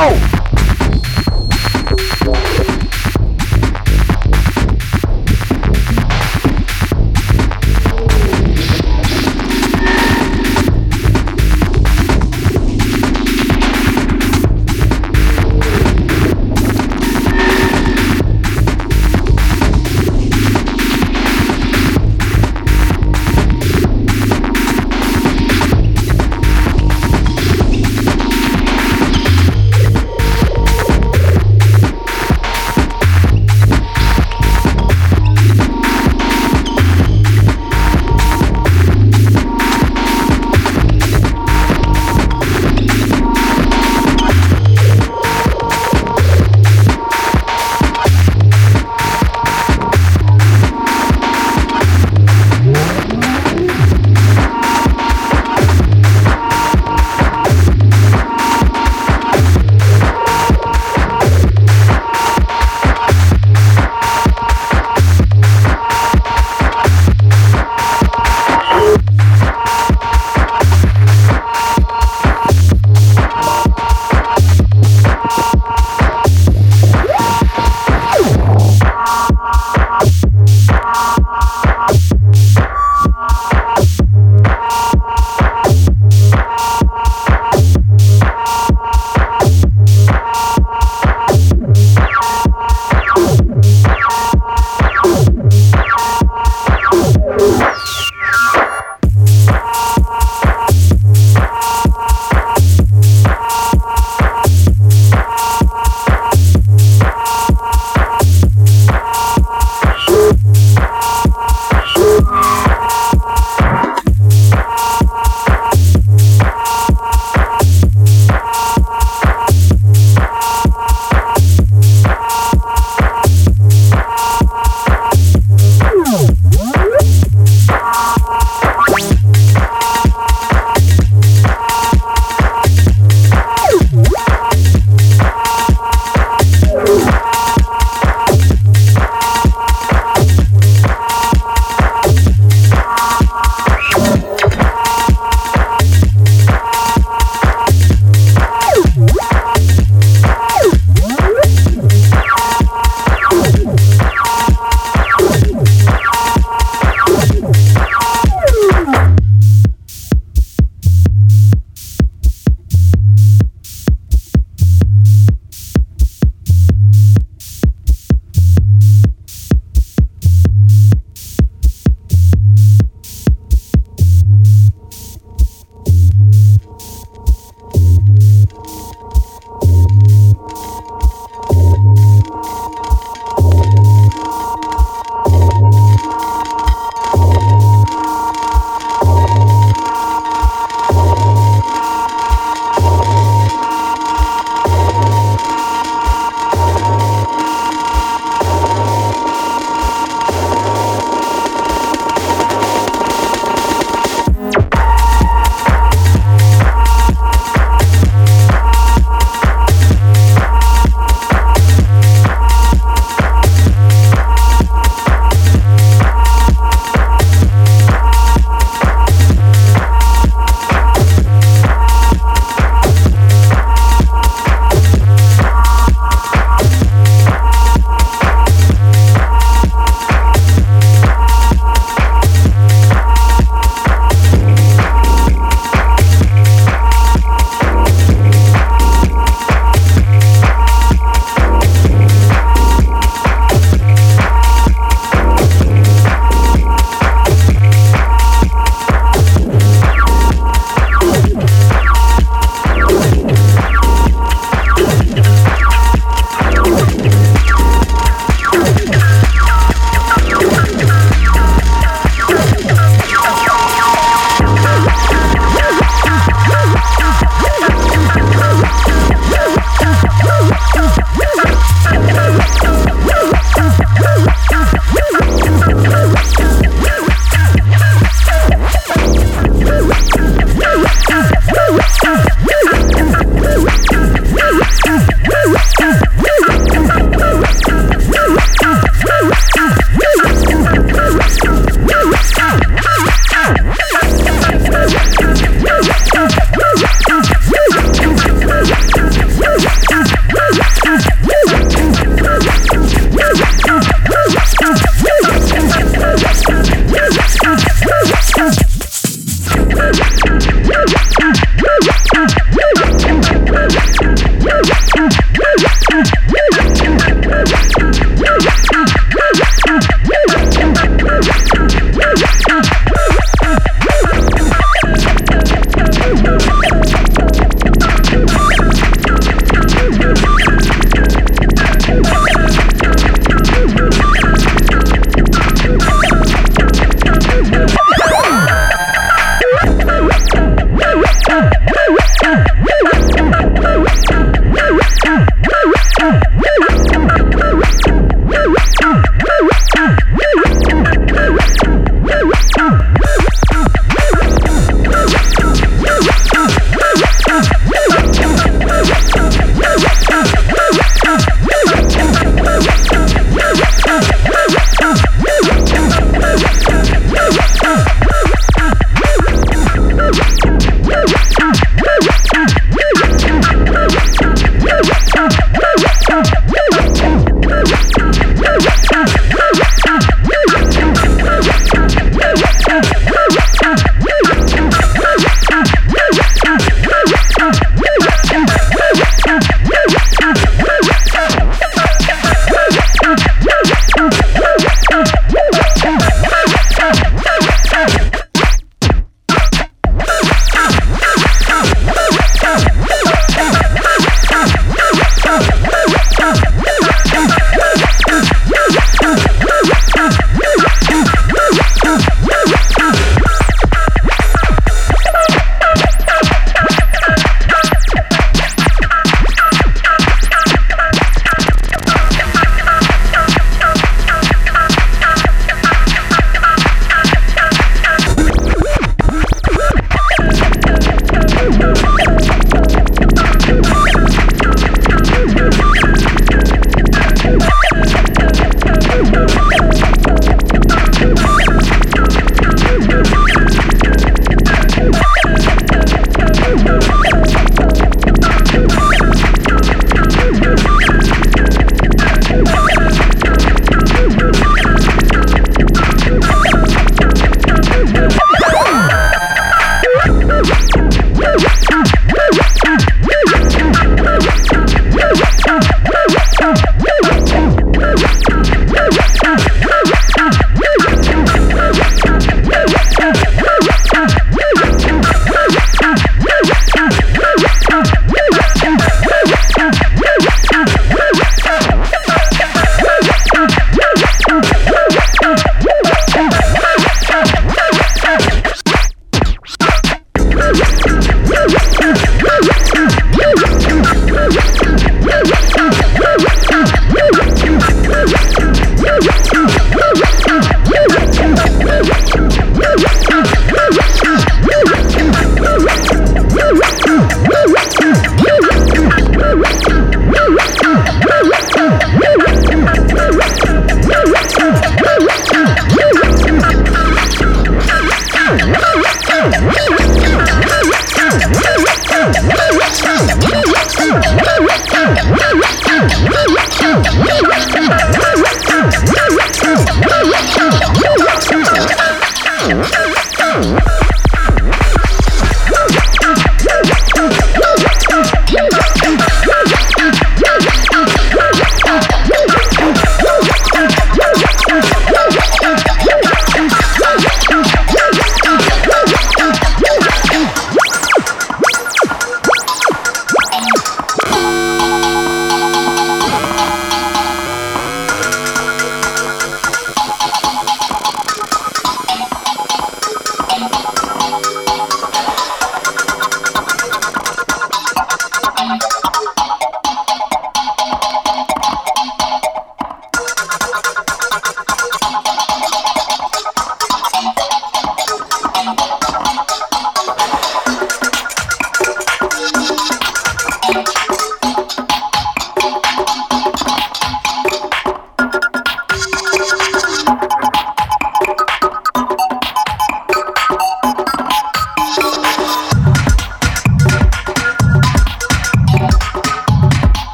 go!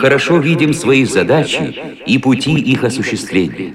Хорошо видим свои задачи и пути их осуществления.